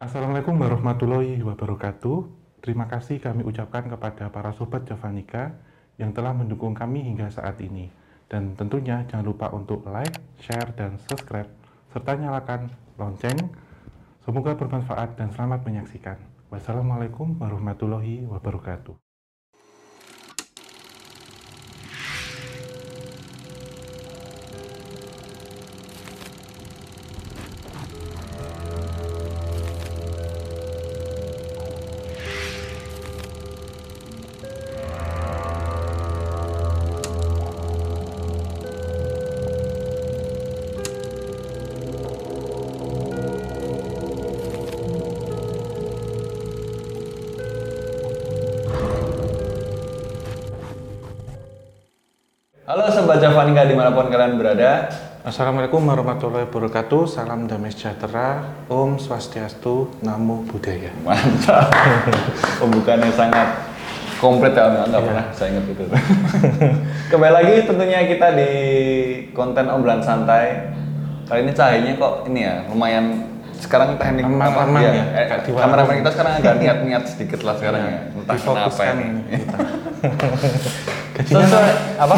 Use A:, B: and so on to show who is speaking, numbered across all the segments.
A: Assalamualaikum warahmatullahi wabarakatuh. Terima kasih kami ucapkan kepada para sobat Javanika yang telah mendukung kami hingga saat ini. Dan tentunya jangan lupa untuk like, share, dan subscribe, serta nyalakan lonceng. Semoga bermanfaat dan selamat menyaksikan. Wassalamualaikum warahmatullahi wabarakatuh.
B: Halo Sobat Javanika di mana pun kalian berada
A: Assalamualaikum warahmatullahi wabarakatuh. Salam damai sejahtera. Om Swastiastu. Namo Buddhaya.
B: Mantap Pembukaan yang sangat komplit ya Om, nggak
A: Iya.
B: pernah saya ingat itu Kembali lagi tentunya kita di konten obrolan santai Kali ini cahayanya kok ini ya lumayan sekarang teknik
A: Aman-aman ya,
B: eh,
A: warung.
B: kita sekarang agak niat-niat sedikit lah sekarang
A: Iya,
B: ya entah kenapa
A: difokuskan
B: ini
A: ini Gajinya naik.
B: apa?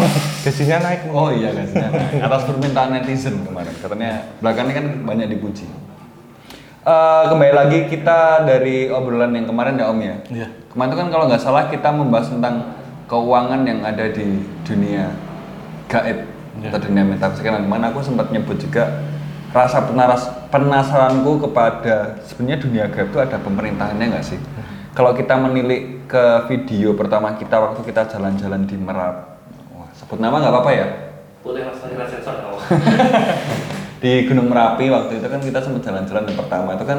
A: Gajinya naik.
B: Oh iya gajinya naik. atas permintaan netizen kemarin katanya belakangan kan banyak dipuji. Eh, kembali lagi kita dari obrolan yang kemarin ya Om ya.
A: Iya.
B: Kemarin itu kan kalau nggak salah kita membahas tentang keuangan yang ada di dunia gaib
A: Iya.
B: atau dunia metafisika. Nah, kemarin aku sempat nyebut juga rasa penaras, penasaranku kepada sebenarnya dunia gaib itu ada pemerintahannya nggak sih? Kalau kita menilik ke video pertama kita waktu kita jalan-jalan di Merap, wah, sebut nama nggak apa-apa ya?
C: boleh rasanya sensor kalau
B: di Gunung Merapi waktu itu kan kita sempat jalan-jalan yang pertama. Itu kan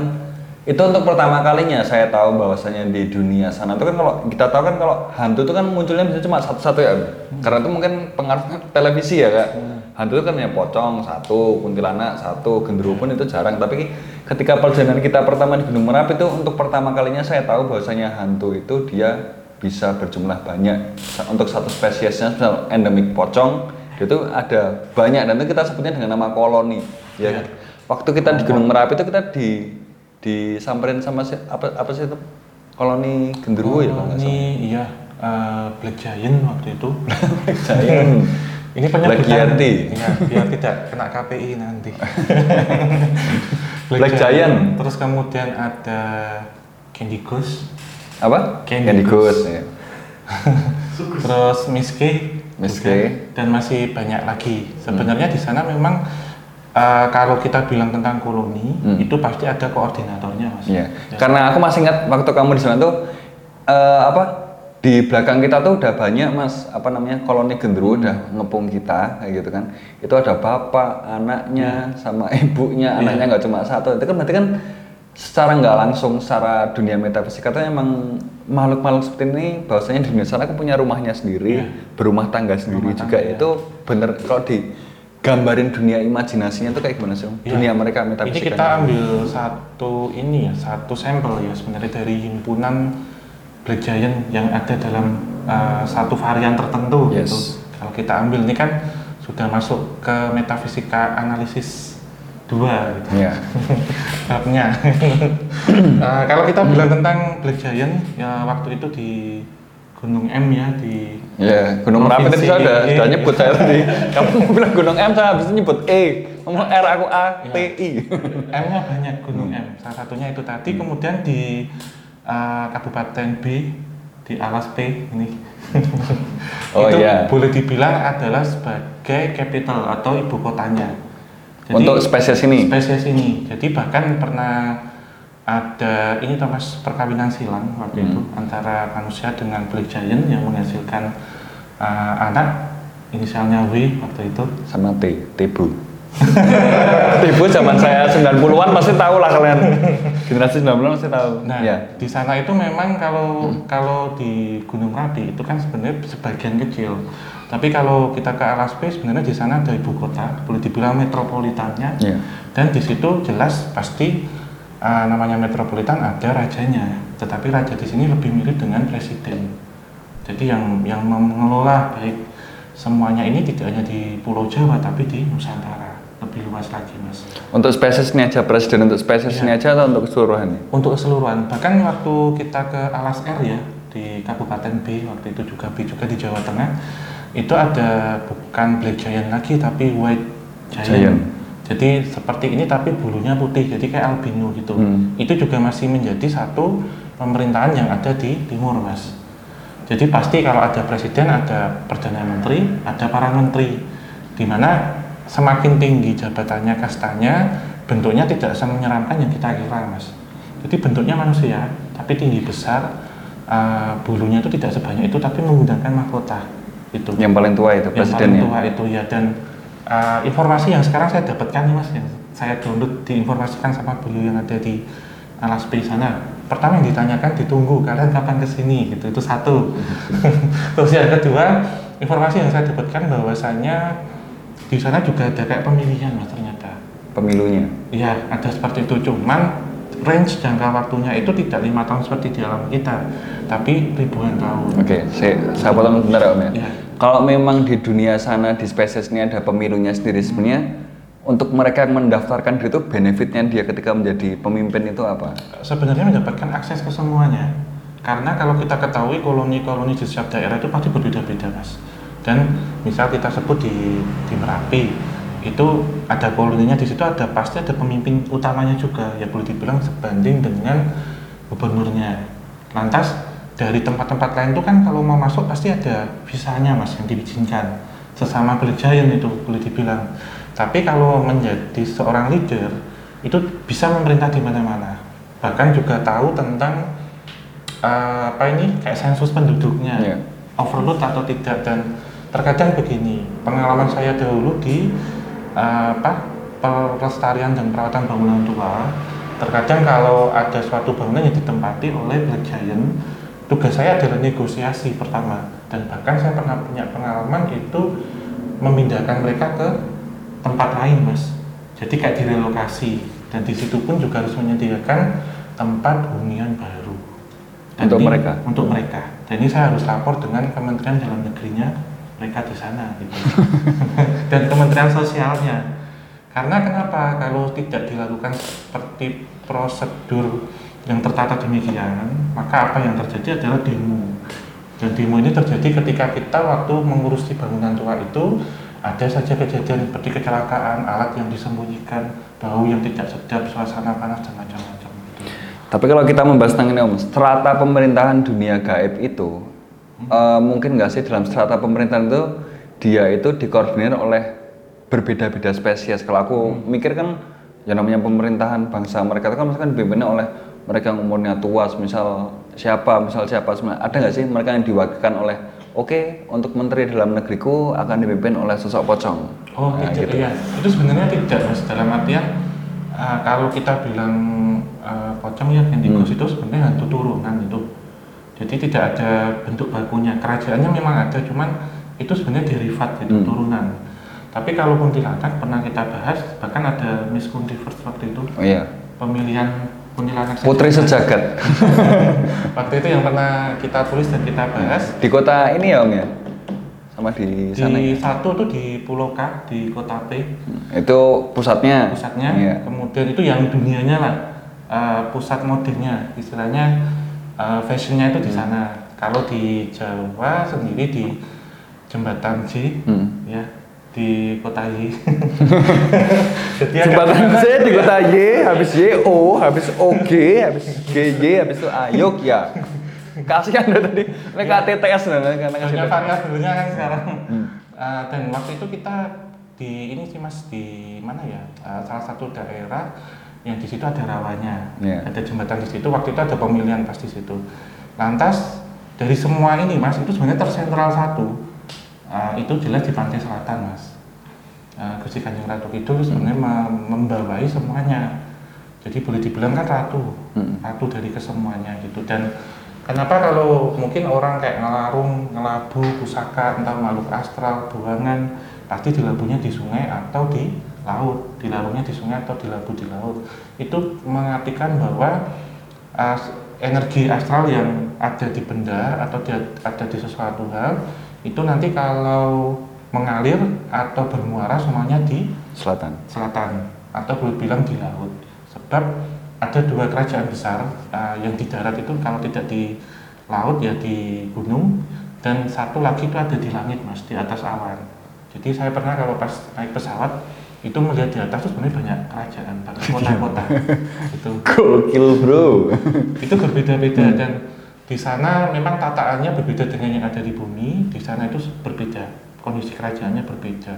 B: itu untuk pertama kalinya saya tahu bahwasanya di dunia sana. Itu kan kalau kita tahu kan kalau hantu itu kan munculnya bisa cuma satu-satu ya karena itu mungkin pengaruh televisi ya kak hantu itu kan ya pocong satu kuntilanak satu genderuwo pun itu jarang. Tapi ketika perjalanan kita pertama di Gunung Merapi itu untuk pertama kalinya saya tahu bahwasanya hantu itu dia bisa berjumlah banyak. Untuk satu spesiesnya misal endemik pocong itu ada banyak. Dan itu kita sebutnya dengan nama koloni. Ya. Kan? waktu kita di Gunung Merapi itu kita di disamperin sama si, apa apa sih itu? Koloni genderuwo ya kalau nggak salah.
A: Iya. Eh, Black Giant waktu itu.
B: Giant.
A: Ini
B: Black
A: penyebutan.
B: Yeti.
A: Iya, biar tidak kena KPI nanti.
B: Black Giant.
A: Terus kemudian ada Candy Ghost.
B: apa
A: Candy
B: Candy
A: Ghost.
B: Ghost ya.
A: Terus Miss K.
B: Miss
A: juga.
B: K.
A: Dan masih banyak lagi. Sebenarnya di sana memang eh, kalau kita bilang tentang koloni,
B: Hmm.
A: itu pasti ada koordinatornya, Mas.
B: Iya.
A: Ya.
B: Karena aku masih ingat waktu kamu di sana tuh eh, apa di belakang kita tuh udah banyak mas. Apa namanya? Koloni genderuwo udah ngepung kita kayak gitu kan. Itu ada bapak anaknya sama ibunya. Anaknya nggak cuma satu. Itu kan berarti kan secara nggak langsung secara dunia metafisika itu emang makhluk-makhluk seperti ini bahwasanya di dunia sana aku punya rumahnya sendiri berumah tangga sendiri
A: Rumah
B: juga
A: tangga, ya.
B: itu bener. Kalau digambarin dunia imajinasinya tuh kayak gimana sih?
A: Iya.
B: dunia mereka
A: Ini
B: metafisika
A: kita ambil satu ini ya, satu sampel ya sebenarnya dari himpunan Black Giant yang ada dalam uh, satu varian tertentu
B: Yes.
A: gitu. Kalau kita ambil ini kan sudah masuk ke metafisika analisis dua gitu.
B: Iya.
A: babnya. Uh, kalau kita bilang tentang Black Giant ya waktu itu di Gunung M ya di
B: Ya, Gunung Merapi tadi saya udah,
A: Provinsi
B: udah
A: E.
B: nyebut saya tadi. Kamu bilang Gunung M, saya habis nyebut E. Ngomong R, aku A, T, I.
A: M-nya banyak Gunung M. Salah satunya itu tadi. Kemudian di uh, Kabupaten B di Alas P ini.
B: Oh,
A: itu
B: iya.
A: boleh dibilang adalah sebagai capital atau ibu kotanya.
B: Untuk spesies ini?
A: Spesies ini. Jadi bahkan pernah ada ini Thomas perkawinan silang waktu
B: Hmm.
A: itu antara manusia dengan black giant yang menghasilkan uh, anak inisialnya W waktu itu.
B: Sama T, Tebu. Tebu zaman saya 90-an pasti tahu lah kalian. Generasi 90-an pasti tahu.
A: Nah,
B: ya.
A: di sana itu memang kalau kalau di Gunung Merapi itu kan sebenarnya sebagian kecil. Tapi kalau kita ke Alas P sebenarnya di sana ada ibu kota, boleh dibilang metropolitannya.
B: Iya.
A: Dan di situ jelas pasti uh, namanya metropolitan ada rajanya. Tetapi raja di sini lebih mirip dengan presiden. Jadi yang yang mengelola baik semuanya ini tidak hanya di Pulau Jawa tapi di Nusantara. Lebih luas lagi mas.
B: Untuk spesies ini aja presiden untuk spesies ini aja atau untuk keseluruhan?
A: Untuk keseluruhan, bahkan waktu kita ke Alas R ya di Kabupaten B waktu itu juga B juga di Jawa Tengah itu ada bukan black giant lagi tapi white giant.
B: Giant.
A: Jadi seperti ini tapi bulunya putih jadi kayak albino gitu.
B: Hmm.
A: Itu juga masih menjadi satu pemerintahan yang ada di timur mas. Jadi pasti kalau ada presiden ada perdana menteri, ada para menteri, di mana semakin tinggi jabatannya kastanya bentuknya tidak semenyeramkan yang kita kira mas. Jadi bentuknya manusia tapi tinggi besar, uh, bulunya itu tidak sebanyak itu tapi menggunakan mahkota itu
B: Yang paling tua itu
A: yang paling
B: presidennya.
A: tua itu ya. Dan uh, informasi yang sekarang saya dapatkan nih mas yang saya download diinformasikan sama beliau yang ada di Alas sana. Pertama yang ditanyakan ditunggu kalian kapan ke sini gitu itu satu. Terus yang kedua informasi yang saya dapatkan bahwasanya di sana juga ada kayak pemilihan mas ternyata
B: Pemilunya.
A: ya ada seperti itu cuman range jangka waktunya itu tidak lima tahun seperti di alam kita tapi ribuan tahun
B: Oke, saya, saya potong sebentar Om ya.
A: Ya.
B: Kalau memang di dunia sana di spesies ini ada pemilunya sendiri sebenarnya untuk mereka yang mendaftarkan diri itu benefitnya dia ketika menjadi pemimpin itu apa?
A: sebenarnya mendapatkan akses ke semuanya karena kalau kita ketahui koloni-koloni di setiap daerah itu pasti berbeda-beda mas dan misal kita sebut di di Merapi itu ada koloninya di situ ada pasti ada pemimpin utamanya juga. Ya boleh dibilang sebanding dengan gubernurnya. Lantas dari tempat-tempat lain itu kan kalau mau masuk pasti ada visanya mas yang diizinkan. Sesama Black Giant itu boleh dibilang. Tapi kalau menjadi seorang leader itu bisa memerintah di mana-mana. Bahkan juga tahu tentang eh, apa ini? Kayak sensus penduduknya.
B: Iya.
A: overload atau tidak dan terkadang begini pengalaman saya dahulu di eh, apa pelestarian dan perawatan bangunan tua terkadang kalau ada suatu bangunan yang ditempati oleh Black Giant tugas saya adalah negosiasi pertama. Dan bahkan saya pernah punya pengalaman itu memindahkan mereka ke tempat lain mas. Jadi kayak direlokasi. Dan di situ pun juga harus menyediakan tempat hunian baru. Dan
B: Untuk
A: ini-
B: mereka?
A: untuk mereka. Dan ini saya harus lapor dengan Kementerian Dalam Negerinya mereka di sana gitu. dan Kementerian Sosialnya karena kenapa kalau tidak dilakukan seperti prosedur yang tertata demikian maka apa yang terjadi adalah demo dan demo ini terjadi ketika kita waktu mengurusi bangunan tua itu ada saja kejadian seperti kecelakaan alat yang disembunyikan bau yang tidak sedap suasana panas dan macam-macam gitu.
B: Tapi kalau kita membahas tentang ini Om, strata pemerintahan dunia gaib itu eh, mungkin nggak sih dalam strata pemerintahan itu dia itu dikoordinir oleh berbeda-beda spesies. Kalau aku mikir kan ya namanya pemerintahan bangsa mereka itu kan misalkan dipimpinnya oleh mereka yang umurnya tua, misal siapa, misal siapa, ada nggak sih mereka yang diwakilkan oleh Oke, untuk menteri dalam negeriku akan dipimpin oleh sosok pocong.
A: Oh
B: Nah, gitu.
A: ya, itu sebenarnya tidak mas dalam artian uh, kalau kita bilang uh, pocong ya Gendigos
B: Hmm.
A: itu sebenarnya hantu turunan itu. Jadi tidak ada bentuk bakunya. Kerajaannya memang ada, cuman itu sebenarnya derivat gitu
B: Hmm.
A: turunan. Tapi kalau kuntilanak pernah kita bahas, bahkan ada Miss Kuntiverse waktu itu
B: Oh iya,
A: pemilihan kuntilanak
B: putri
A: sejagat. waktu itu yang pernah kita tulis dan kita bahas
B: Di kota ini ya Om ya? Sama di sana
A: di
B: ya?
A: satu tuh di Pulau K di Kota P.
B: Itu pusatnya?
A: pusatnya
B: Iya.
A: kemudian itu yang dunianya lah eh, pusat modenya istilahnya eh, fashionnya itu di
B: Hmm.
A: sana kalau di Jawa sendiri di jembatan J
B: Hmm.
A: ya di kota Y jadi
B: Jembatan C di kota Y, habis Y O, habis OG, habis GY, habis itu Ayuk ya. Kasihan deh tadi, ini KTTS nih, karena kasih
A: banyak
B: tahu.
A: variabelnya kan sekarang
B: Hmm.
A: Eh, dan waktu itu kita di ini sih mas di mana ya Eh, salah satu daerah yang di situ ada rawanya.
B: Iya.
A: ada jembatan di situ waktu itu ada pemilihan pas di situ. Lantas dari semua ini mas itu sebenarnya tersentral satu. Eh, itu jelas di pantai selatan mas. Eh, Gusti Kanjeng Ratu Kidul sebenarnya mem- membawai semuanya. Jadi boleh dibilang kan ratu.
B: Hmm.
A: ratu dari kesemuanya gitu. Dan kenapa kalau mungkin orang kayak ngelarung ngelabu pusaka entah makhluk astral buangan pasti dilabunya di sungai atau di laut dilarungnya di sungai atau dilabu di laut itu mengartikan bahwa uh, energi astral yang ada di benda atau di- ada di sesuatu hal itu nanti kalau mengalir atau bermuara semuanya di
B: Selatan.
A: selatan atau boleh bilang di laut. Sebab ada dua kerajaan besar uh, yang di darat itu kalau tidak di laut ya di gunung dan satu lagi itu ada di langit mas di atas awan. Jadi saya pernah kalau pas naik pesawat itu melihat di atas itu sebenarnya banyak kerajaan, banyak kota-kota. itu
B: Gokil bro.
A: itu berbeda-beda dan di sana memang tataannya berbeda dengan yang ada di bumi. Di sana itu berbeda, kondisi kerajaannya berbeda.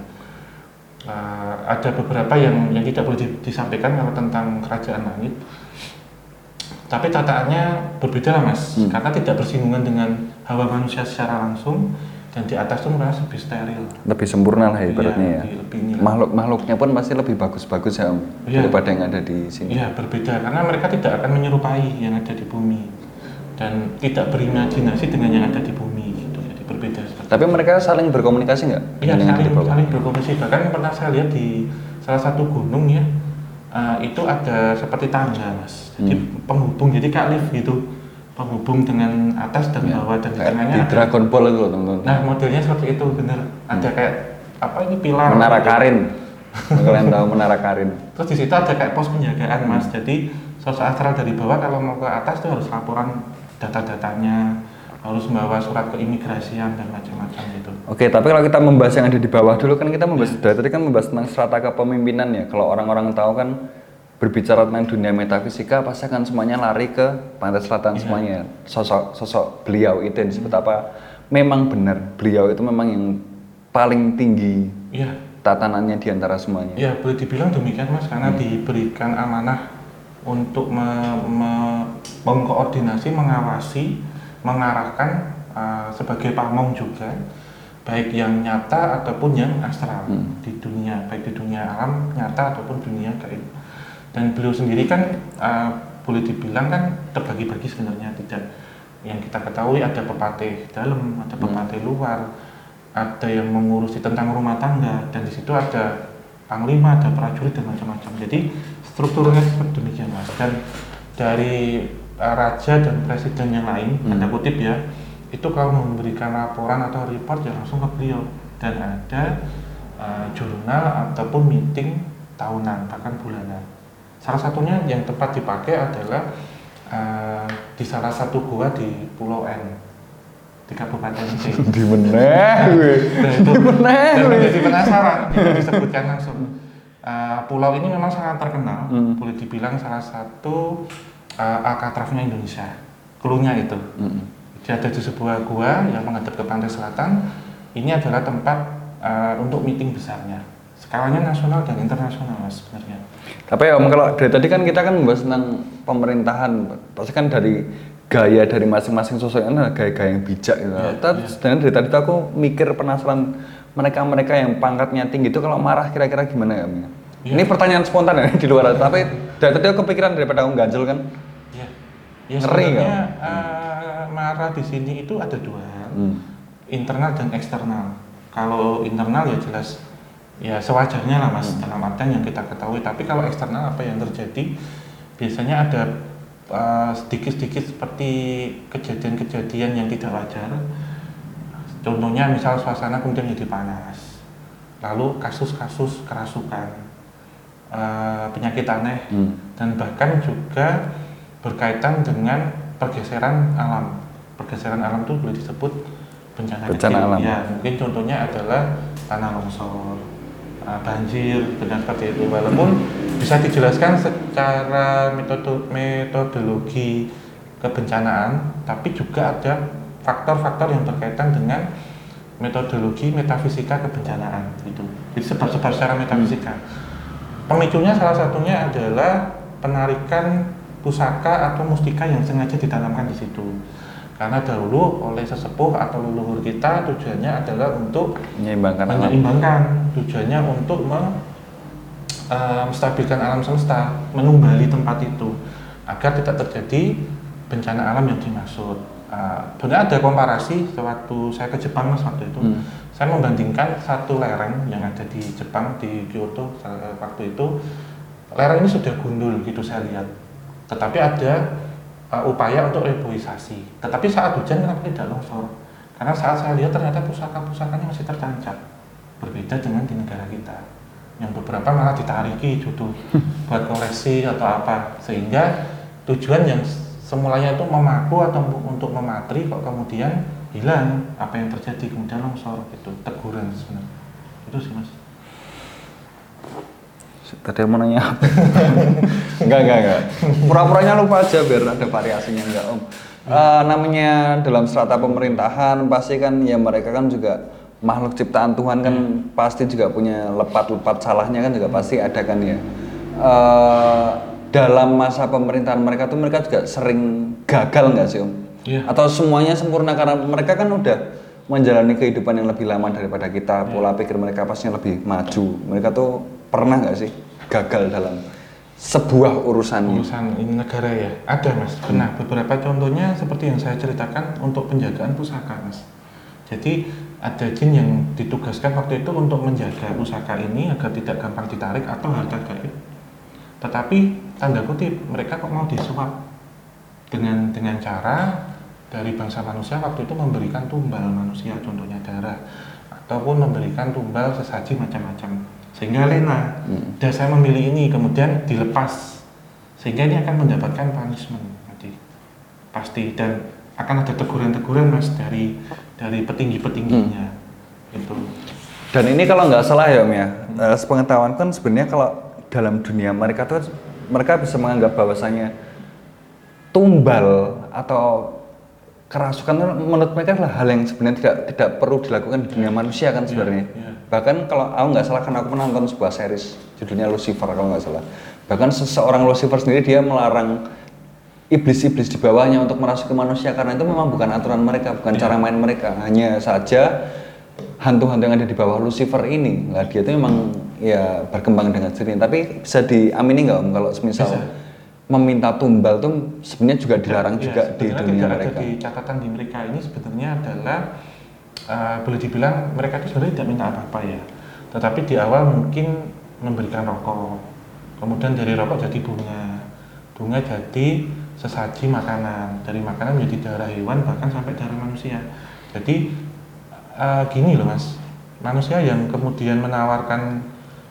A: Uh, ada beberapa yang yang tidak boleh di- disampaikan kalau tentang kerajaan langit. Tapi tataannya berbeda lah mas,
B: Hmm.
A: karena tidak bersinggungan dengan hawa manusia secara langsung dan di atas itu merasa lebih steril.
B: Lebih sempurna lah ya ibaratnya
A: Iya,
B: ya.
A: lebih- ini lah.
B: Makhluk-makhluknya pun pasti lebih bagus-bagus ya
A: Iya.
B: daripada yang ada di sini.
A: Iya berbeda karena mereka tidak akan menyerupai yang ada di bumi dan tidak berimajinasi dengan yang ada di bumi gitu jadi berbeda seperti
B: Tapi mereka saling berkomunikasi nggak?
A: Iya saling saling berkomunikasi bahkan pernah saya lihat di salah satu gunung ya eh, itu ada seperti tangga mas jadi
B: Hmm.
A: penghubung jadi kayak lift gitu penghubung dengan atas dan
B: Iya.
A: bawah dan tengahnya
B: di
A: ada-
B: Dragon Ball itu teman-teman.
A: nah modelnya seperti itu bener ada kayak apa ini pilar
B: Hmm. Menara
A: gitu.
B: Karin. Kalian tahu Menara Karin?
A: Terus di situ ada kayak pos penjagaan mas. Jadi sosok astral dari bawah kalau mau ke atas tuh harus laporan data-datanya, harus membawa surat keimigrasian dan macam-macam gitu.
B: Oke, tapi kalau kita membahas yang ada di bawah dulu kan kita membahas dari tadi kan membahas tentang strata kepemimpinan ya. Kalau orang-orang tahu kan berbicara tentang dunia metafisika pasti akan semuanya lari ke pantai selatan
A: Iya.
B: semuanya. Sosok sosok beliau itu yang disebut apa? Memang benar, beliau itu memang yang paling tinggi
A: Iya,
B: tatanannya di antara semuanya.
A: ya boleh dibilang demikian mas karena
B: Hmm.
A: diberikan amanah untuk me- me- mengkoordinasi, mengawasi, mengarahkan uh, sebagai pamong juga baik yang nyata ataupun yang astral
B: Hmm.
A: di dunia baik di dunia alam nyata ataupun dunia gaib dan beliau sendiri kan uh, boleh dibilang kan terbagi-bagi sebenarnya. Tidak yang kita ketahui ada pepatih dalam ada
B: Hmm.
A: pepatih luar ada yang mengurusi tentang rumah tangga dan di situ ada panglima ada prajurit dan macam-macam. Jadi strukturnya seperti demikian mas. Dan dari uh, raja dan presiden yang lain
B: Hmm.
A: tanda kutip ya itu kalau memberikan laporan atau report ya langsung ke beliau. Dan ada uh, jurnal ataupun meeting tahunan bahkan bulanan salah satunya yang tepat dipakai adalah uh, di salah satu gua di Pulau N di Kabupaten C
B: Di meneh gue.
A: Nah, itu
B: Di meneh
A: dan
B: gue.
A: menjadi penasaran itu disebutkan langsung Uh, pulau ini memang sangat terkenal
B: Hmm.
A: boleh dibilang salah satu uh, alcatraznya Indonesia klunya itu
B: Mm-mm.
A: dia ada di sebuah gua yang menghadap ke pantai selatan. Ini adalah tempat uh, untuk meeting besarnya. Skalanya nasional dan internasional mas sebenarnya.
B: Tapi om kalau dari tadi kan kita kan membahas tentang pemerintahan, pasti kan dari gaya dari masing-masing sosok kan ada gaya-gaya yang bijak gitu.
A: Iya,
B: Tapi
A: iya.
B: sebenarnya dari tadi tuh aku mikir penasaran mereka-mereka yang pangkatnya tinggi itu kalau marah kira-kira gimana ya om? ya?
A: Iya.
B: Ini pertanyaan spontan ya di luar, tapi dari tadi aku kepikiran daripada aku ganjel kan.
A: Ya, ya
B: Ngeri
A: uh, marah di sini itu ada dua hal,
B: Hmm.
A: internal dan eksternal. Kalau internal ya jelas ya sewajarnya lah mas dalam artian yang kita ketahui. Tapi kalau eksternal apa yang terjadi biasanya ada uh, sedikit-sedikit seperti kejadian-kejadian yang tidak wajar. Contohnya misal suasana kemudian jadi panas, lalu kasus-kasus kerasukan, eh, penyakit aneh,
B: Hmm.
A: dan bahkan juga berkaitan dengan pergeseran alam. Pergeseran alam itu boleh disebut bencana,
B: Bencana
A: kecil.
B: alam.
A: Ya, mungkin contohnya adalah tanah longsor, eh, banjir, dan seperti itu. Walaupun bisa dijelaskan secara metode metodologi kebencanaan, tapi juga ada faktor-faktor yang berkaitan dengan metodologi metafisika kebencanaan itu. Jadi sebar-sebar secara metafisika. Pemicunya salah satunya adalah penarikan pusaka atau mustika yang sengaja ditanamkan di situ. Karena dahulu oleh sesepuh atau leluhur kita tujuannya adalah untuk
B: Menyeimbangkan alam.
A: menyeimbangkan, tujuannya untuk eh, menstabilkan alam semesta, menumbali tempat itu agar tidak terjadi bencana alam yang dimaksud. Eh, Sebenarnya ada komparasi sewaktu saya ke Jepang mas waktu itu,
B: Hmm.
A: saya membandingkan satu lereng yang ada di Jepang di Kyoto eh, waktu itu lereng ini sudah gundul gitu saya lihat, tetapi ada eh, upaya untuk reboisasi. Tetapi saat hujan kenapa tidak longsor? Karena saat saya lihat ternyata pusaka-pusakanya masih tertancap berbeda dengan di negara kita yang beberapa malah ditariki gitu buat koleksi atau apa sehingga tujuan yang semulanya itu memaku atau untuk mematri kok kemudian hilang apa yang terjadi kemudian longsor itu teguran sebenarnya itu sih mas
B: Tadi mau nanya apa? enggak, enggak, enggak. Pura-puranya lupa aja biar ada variasinya enggak om. Eh, namanya dalam strata pemerintahan pasti kan ya mereka kan juga makhluk ciptaan Tuhan kan pasti juga punya lepat-lepat salahnya kan juga pasti ada kan ya. Eh, dalam masa pemerintahan mereka tuh mereka juga sering gagal nggak sih om?
A: Iya.
B: Atau semuanya sempurna karena mereka kan udah menjalani kehidupan yang lebih lama daripada kita, pola pikir mereka pastinya lebih maju. Mereka tuh pernah nggak sih gagal dalam sebuah urusan.
A: Urusan ini negara ya. Ada mas. Pernah beberapa contohnya seperti yang saya ceritakan untuk penjagaan pusaka mas. Jadi ada jin yang ditugaskan waktu itu untuk menjaga pusaka ini agar tidak gampang ditarik atau harta gaib. Tetapi tanda kutip mereka kok mau disuap? Dengan dengan cara dari bangsa manusia waktu itu memberikan tumbal manusia contohnya darah ataupun memberikan tumbal sesaji macam-macam sehingga lena dan saya memilih ini kemudian dilepas. Sehingga ini akan mendapatkan punishment nanti pasti. Dan akan ada teguran-teguran mas dari dari petinggi-petingginya itu
B: Dan ini kalau nggak salah ya Om ya, eh, sepengetahuan kan sebenarnya kalau dalam dunia mereka tuh mereka bisa menganggap bahwasanya tumbal atau kerasukan menurut mereka adalah hal yang sebenarnya tidak tidak perlu dilakukan di dunia manusia kan sebenarnya.
A: iya.
B: Bahkan kalau aku nggak salah kan aku pernah nonton sebuah series judulnya Lucifer kalau nggak salah. Bahkan seseorang Lucifer sendiri dia melarang iblis-iblis di bawahnya untuk merasuki manusia karena itu memang bukan aturan mereka, bukan cara main mereka. Hanya saja hantu-hantu yang ada di bawah Lucifer ini, lah dia itu memang ya berkembang dengan sendirinya. Tapi bisa diamini nggak om kalau semisal
A: Bisa.
B: meminta tumbal tuh sebenarnya juga dilarang
A: Ya,
B: juga di
A: sebenarnya
B: dunia mereka.
A: ada di catatan di mereka ini sebenarnya adalah uh, boleh dibilang mereka itu sebenarnya tidak minta apa-apa ya. Tetapi di awal mungkin memberikan rokok. Kemudian dari rokok jadi bunga. Bunga jadi sesaji makanan. Dari makanan menjadi darah hewan bahkan sampai darah manusia. Jadi uh, gini loh mas. Manusia yang kemudian menawarkan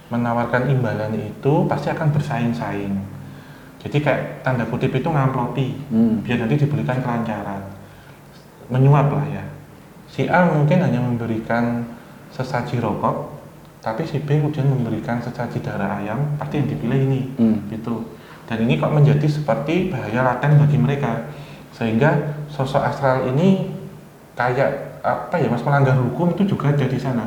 A: menawarkan imbalan itu pasti akan bersaing-saing. Jadi kayak tanda kutip itu ngamploti.
B: Hmm.
A: biar nanti diberikan kelancaran. Menyuap lah ya si A mungkin hanya memberikan sesaji rokok tapi si B kemudian memberikan sesaji darah ayam pasti yang dipilih ini
B: Hmm.
A: gitu dan ini kok menjadi seperti bahaya laten bagi mereka sehingga sosok astral ini kayak apa ya mas melanggar hukum itu juga ada di sana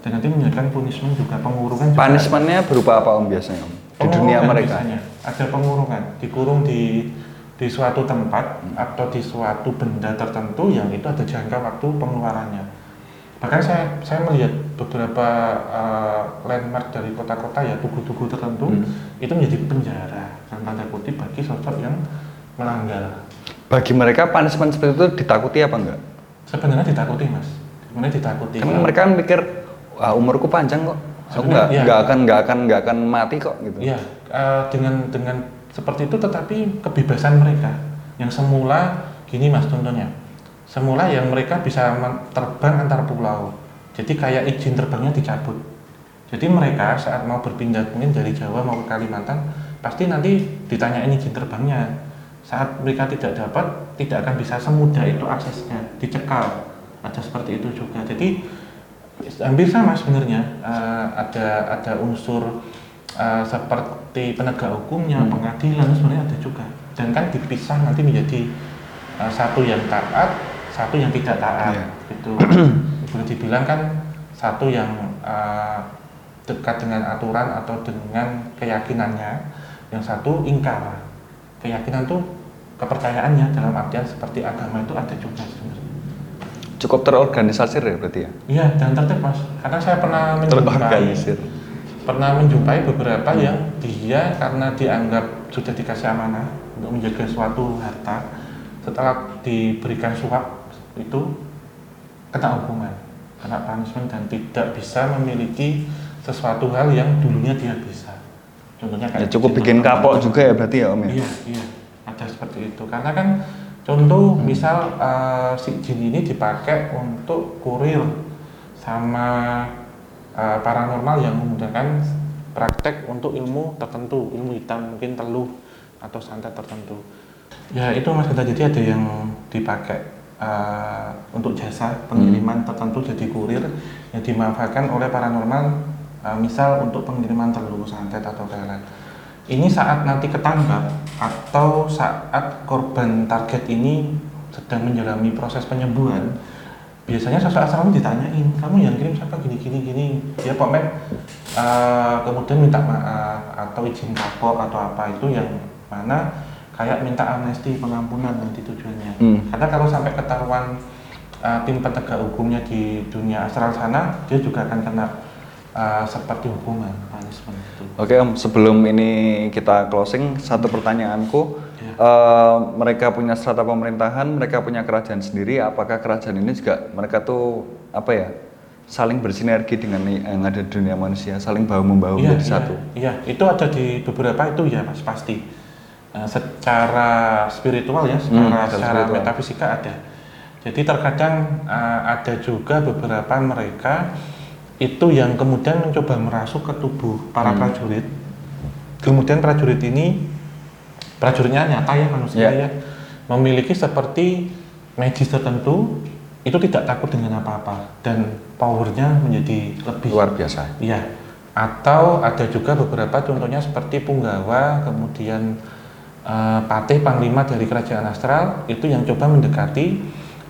A: dan nanti menyediakan punishment juga pengurungan juga.
B: Punishmentnya berupa apa om biasanya om? Di dunia mereka.
A: biasanya. ada pengurungan dikurung di di suatu tempat atau di suatu benda tertentu yang itu ada jangka waktu pengeluarannya bahkan saya saya melihat beberapa uh, landmark dari kota-kota ya tugu-tugu tertentu
B: Hmm.
A: itu menjadi penjara dalam tanda kutip bagi sosok yang melanggar
B: Bagi mereka punishment seperti itu ditakuti apa enggak?
A: sebenarnya ditakuti mas sebenarnya ditakuti
B: Kan mereka kan mikir, wah umurku panjang kok. Aku nggak nggak akan nggak akan nggak akan mati kok gitu.
A: Iya, eh, dengan dengan seperti itu tetapi kebebasan mereka. Yang semula gini mas contohnya semula yang mereka bisa terbang antar pulau. Jadi kayak izin terbangnya dicabut. Jadi mereka saat mau berpindah mungkin dari Jawa mau ke Kalimantan pasti nanti ditanyain izin terbangnya. Saat mereka tidak dapat tidak akan bisa semudah itu aksesnya dicekal. Ada seperti itu juga. Jadi hampir sama sebenarnya Eh, ada ada unsur eh, seperti penegak hukumnya
B: Hmm.
A: pengadilan sebenarnya ada juga dan kan dipisah nanti menjadi eh, satu yang taat satu yang tidak taat
B: Iya.
A: itu boleh dibilang kan satu yang eh, dekat dengan aturan atau dengan keyakinannya yang satu ingkar keyakinan tuh kepercayaannya dalam artian seperti agama itu ada juga sebenarnya
B: Cukup terorganisir ya berarti ya.
A: Iya, dan tertib mas. Karena saya pernah menjumpai,
B: Terorganisir.
A: Pernah menjumpai beberapa yang dia karena dianggap sudah dikasih amanah untuk menjaga suatu harta, setelah diberikan suap itu kena hukuman, kena punishment dan tidak bisa memiliki sesuatu hal yang dulunya dia bisa. Contohnya
B: Ya
A: kayak
B: cukup
A: izin
B: bikin kapok juga ya berarti ya om ya.
A: Iya, iya, ada seperti itu. Karena kan contoh misal eh, si jin ini dipakai untuk kurir sama uh, paranormal yang menggunakan praktek untuk ilmu tertentu, ilmu hitam mungkin teluh atau santet tertentu. Ya itu mas Genta, jadi ada yang dipakai uh, untuk jasa pengiriman tertentu jadi kurir yang dimanfaatkan oleh paranormal uh, misal untuk pengiriman teluh, santet atau pelet. Ini saat nanti ketangkap atau saat korban target ini sedang menjalani proses penyembuhan, biasanya sosok asrama ditanyain, kamu yang kirim siapa gini gini gini, Pak Mek, uh, kemudian minta maaf atau izin kapok atau apa itu yang mana kayak minta amnesti pengampunan nanti tujuannya.
B: Hmm.
A: Karena kalau sampai ketahuan uh, tim penegak hukumnya di dunia astral sana, dia juga akan kena uh, seperti hukuman punishment itu.
B: Oke Om, sebelum ini kita closing, satu pertanyaanku,
A: Ya.
B: Eh, mereka punya strata pemerintahan, mereka punya kerajaan sendiri, apakah kerajaan ini juga mereka tuh apa ya, saling bersinergi dengan yang ada di dunia manusia, saling bahu membahu
A: Iya,
B: menjadi
A: iya,
B: satu?
A: Iya, itu ada di beberapa itu ya mas pasti. Eh, secara spiritual ya, secara,
B: Hmm, secara
A: secara
B: spiritual.
A: metafisika ada. Jadi terkadang eh, ada juga beberapa mereka itu yang kemudian mencoba merasuk ke tubuh para
B: Hmm.
A: prajurit. Kemudian prajurit ini prajuritnya nyata ya manusia
B: Ya.
A: ya, memiliki seperti magis tertentu itu tidak takut dengan apa-apa dan powernya menjadi lebih
B: Luar biasa.
A: Iya. Atau ada juga beberapa contohnya seperti Punggawa, kemudian eh, Patih Panglima dari Kerajaan Astral itu yang coba mendekati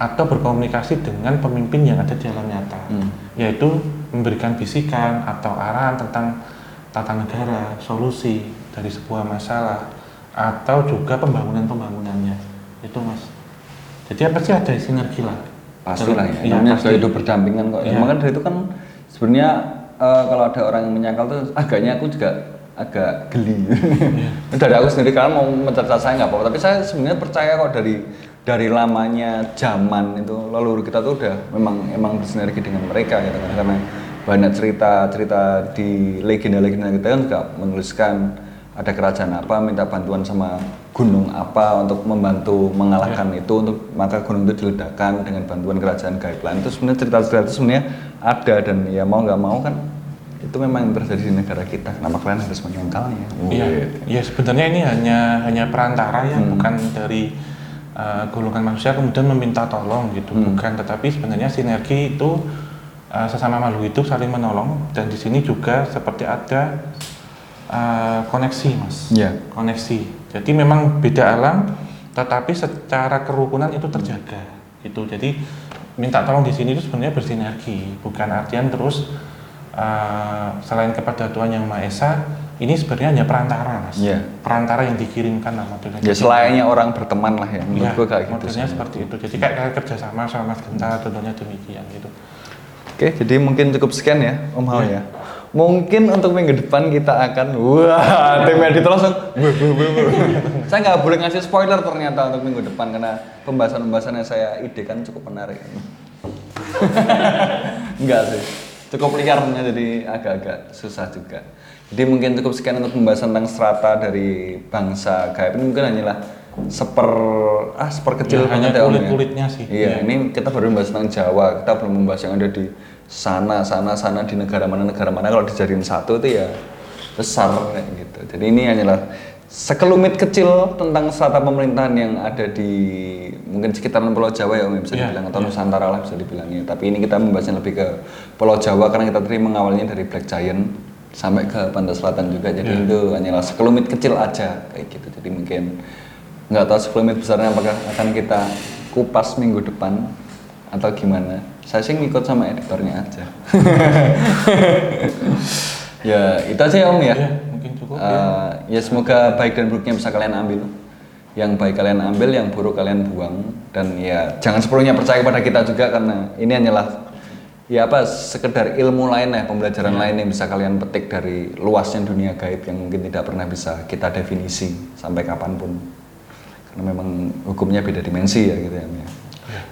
A: atau berkomunikasi dengan pemimpin yang ada di alam nyata,
B: Hmm.
A: yaitu memberikan bisikan atau arahan tentang tata negara, solusi dari sebuah masalah, atau juga pembangunan-pembangunannya. Itu mas. Jadi apa sih ada sinergi lah.
B: Pastilah ya,
A: Iya,
B: namanya sudah hidup berdampingan kok. Makanya dari itu kan sebenarnya eh, kalau ada orang yang menyangkal tuh agaknya aku juga agak geli.
A: Iya.
B: dari aku sendiri kalian mau mencerita saya nggak apa-apa, tapi saya sebenarnya percaya kok dari dari lamanya zaman itu leluhur kita tuh udah memang emang bersinergi dengan mereka gitu kan karena banyak cerita-cerita di legenda-legenda kita kan juga menuliskan ada kerajaan apa minta bantuan sama gunung apa untuk membantu mengalahkan itu untuk maka gunung itu diledakkan dengan bantuan kerajaan gaib lain itu sebenarnya cerita-cerita itu sebenarnya ada dan ya mau nggak mau kan itu memang yang terjadi di negara kita kenapa kalian harus menyangkalnya
A: Iya, ya sebenarnya ini hanya hanya perantara ya,
B: Hmm.
A: bukan dari uh, golongan manusia kemudian meminta tolong gitu,
B: Hmm.
A: bukan. Tetapi sebenarnya sinergi itu uh, sesama makhluk hidup saling menolong dan di sini juga seperti ada uh, koneksi, mas.
B: Iya.
A: Koneksi. Jadi memang beda alam, tetapi secara kerukunan itu terjaga. Itu jadi minta tolong di sini itu sebenarnya bersinergi, bukan artian terus uh, selain kepada Tuhan yang Maha Esa, ini sebenarnya hanya perantara, mas.
B: Iya.
A: Perantara yang dikirimkan lah modelnya.
B: ya selayaknya orang berteman lah ya menurut gue kayak gitu
A: modelnya seperti itu. Jadi kayak, kayak kerjasama sama Mas Genta, contohnya demikian gitu.
B: Oke, jadi mungkin cukup sekian ya, Om Hao
A: Iya.
B: ya. Mungkin untuk minggu depan kita akan, wah, tim editor langsung, saya nggak boleh ngasih spoiler ternyata untuk minggu depan karena pembahasan-pembahasan yang saya idekan cukup menarik. Enggak sih, cukup liarnya jadi agak-agak susah juga. Jadi mungkin cukup sekian untuk pembahasan tentang strata dari bangsa gaib ini mungkin hanyalah seper ah seperkecil
A: Ya, hanya
B: ya, ya.
A: kulit-kulitnya sih.
B: Iya,
A: Iya.
B: ini kita baru membahas tentang Jawa, kita belum membahas yang ada di sana, sana, sana di negara mana, negara mana. Kalau dijadiin satu itu ya besar kayak gitu. Jadi ini hanyalah sekelumit kecil tentang strata pemerintahan yang ada di mungkin sekitaran Pulau Jawa ya Om ya, bisa
A: Iya,
B: dibilang atau Nusantara lah bisa dibilangnya. Tapi ini kita membahasnya lebih ke Pulau Jawa karena kita tadi mengawalnya dari Black Giant sampai ke Pantai Selatan juga. Jadi
A: Iya.
B: itu hanyalah sekelumit kecil aja kayak gitu. Jadi mungkin nggak tahu sekelumit besarnya apakah akan kita kupas minggu depan atau gimana. Saya sih ngikut sama editornya aja. ya itu aja ya Om ya.
A: Iya, mungkin cukup ya.
B: Eh, ya semoga baik dan buruknya bisa kalian ambil. Yang baik kalian ambil, yang buruk kalian buang. Dan ya jangan sepenuhnya percaya kepada kita juga karena ini hanyalah ya apa sekedar ilmu lain ya pembelajaran lain yang bisa kalian petik dari luasnya dunia gaib yang mungkin tidak pernah bisa kita definisi sampai kapan pun karena memang hukumnya beda dimensi ya gitu ya, ya.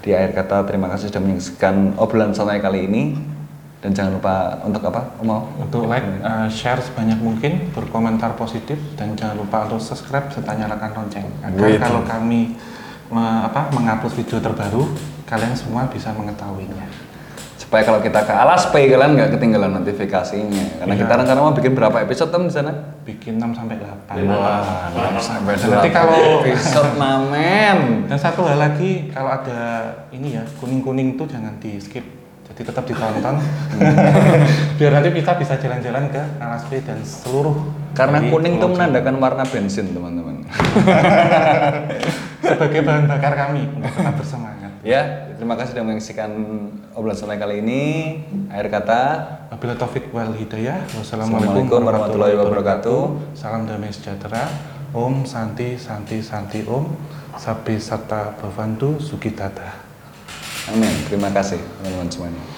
B: Di akhir kata terima kasih sudah menyaksikan obrolan santai kali ini dan jangan lupa untuk apa? Mau
A: Untuk like, uh, share sebanyak mungkin, berkomentar positif, dan jangan lupa untuk subscribe serta nyalakan lonceng. Agar
B: Wih.
A: kalau kami me- apa, mengupload video terbaru, kalian semua bisa mengetahuinya.
B: Supaya kalau kita ke Alas Pay kalian nggak ketinggalan notifikasinya karena
A: Iya.
B: kita rencana mau bikin berapa episode tem di sana
A: Bikin 6 sampai 8.
B: wah enam sampai
A: Nanti
B: delapan
A: kalau-
B: episode mamen
A: Dan satu hal lagi, kalau ada ini ya, kuning-kuning itu jangan di skip. Jadi tetap ditonton. Biar nanti kita bisa jalan-jalan ke Alas Bay dan seluruh
B: karena kuning itu menandakan warna bensin teman-teman
A: sebagai bahan bakar kami untuk tetap bersemangat.
B: Ya terima kasih sudah menyaksikan obrolan kali ini akhir kata
A: Wabillahi taufik wal hidayah.
B: Assalamualaikum
A: Wassalamualaikum
B: warahmatullahi wabarakatuh.
A: Salam damai sejahtera. Om Santi Santi Santi Om. Sabi Sata Bhavantu Sukitata.
B: amin terima kasih teman-teman semuanya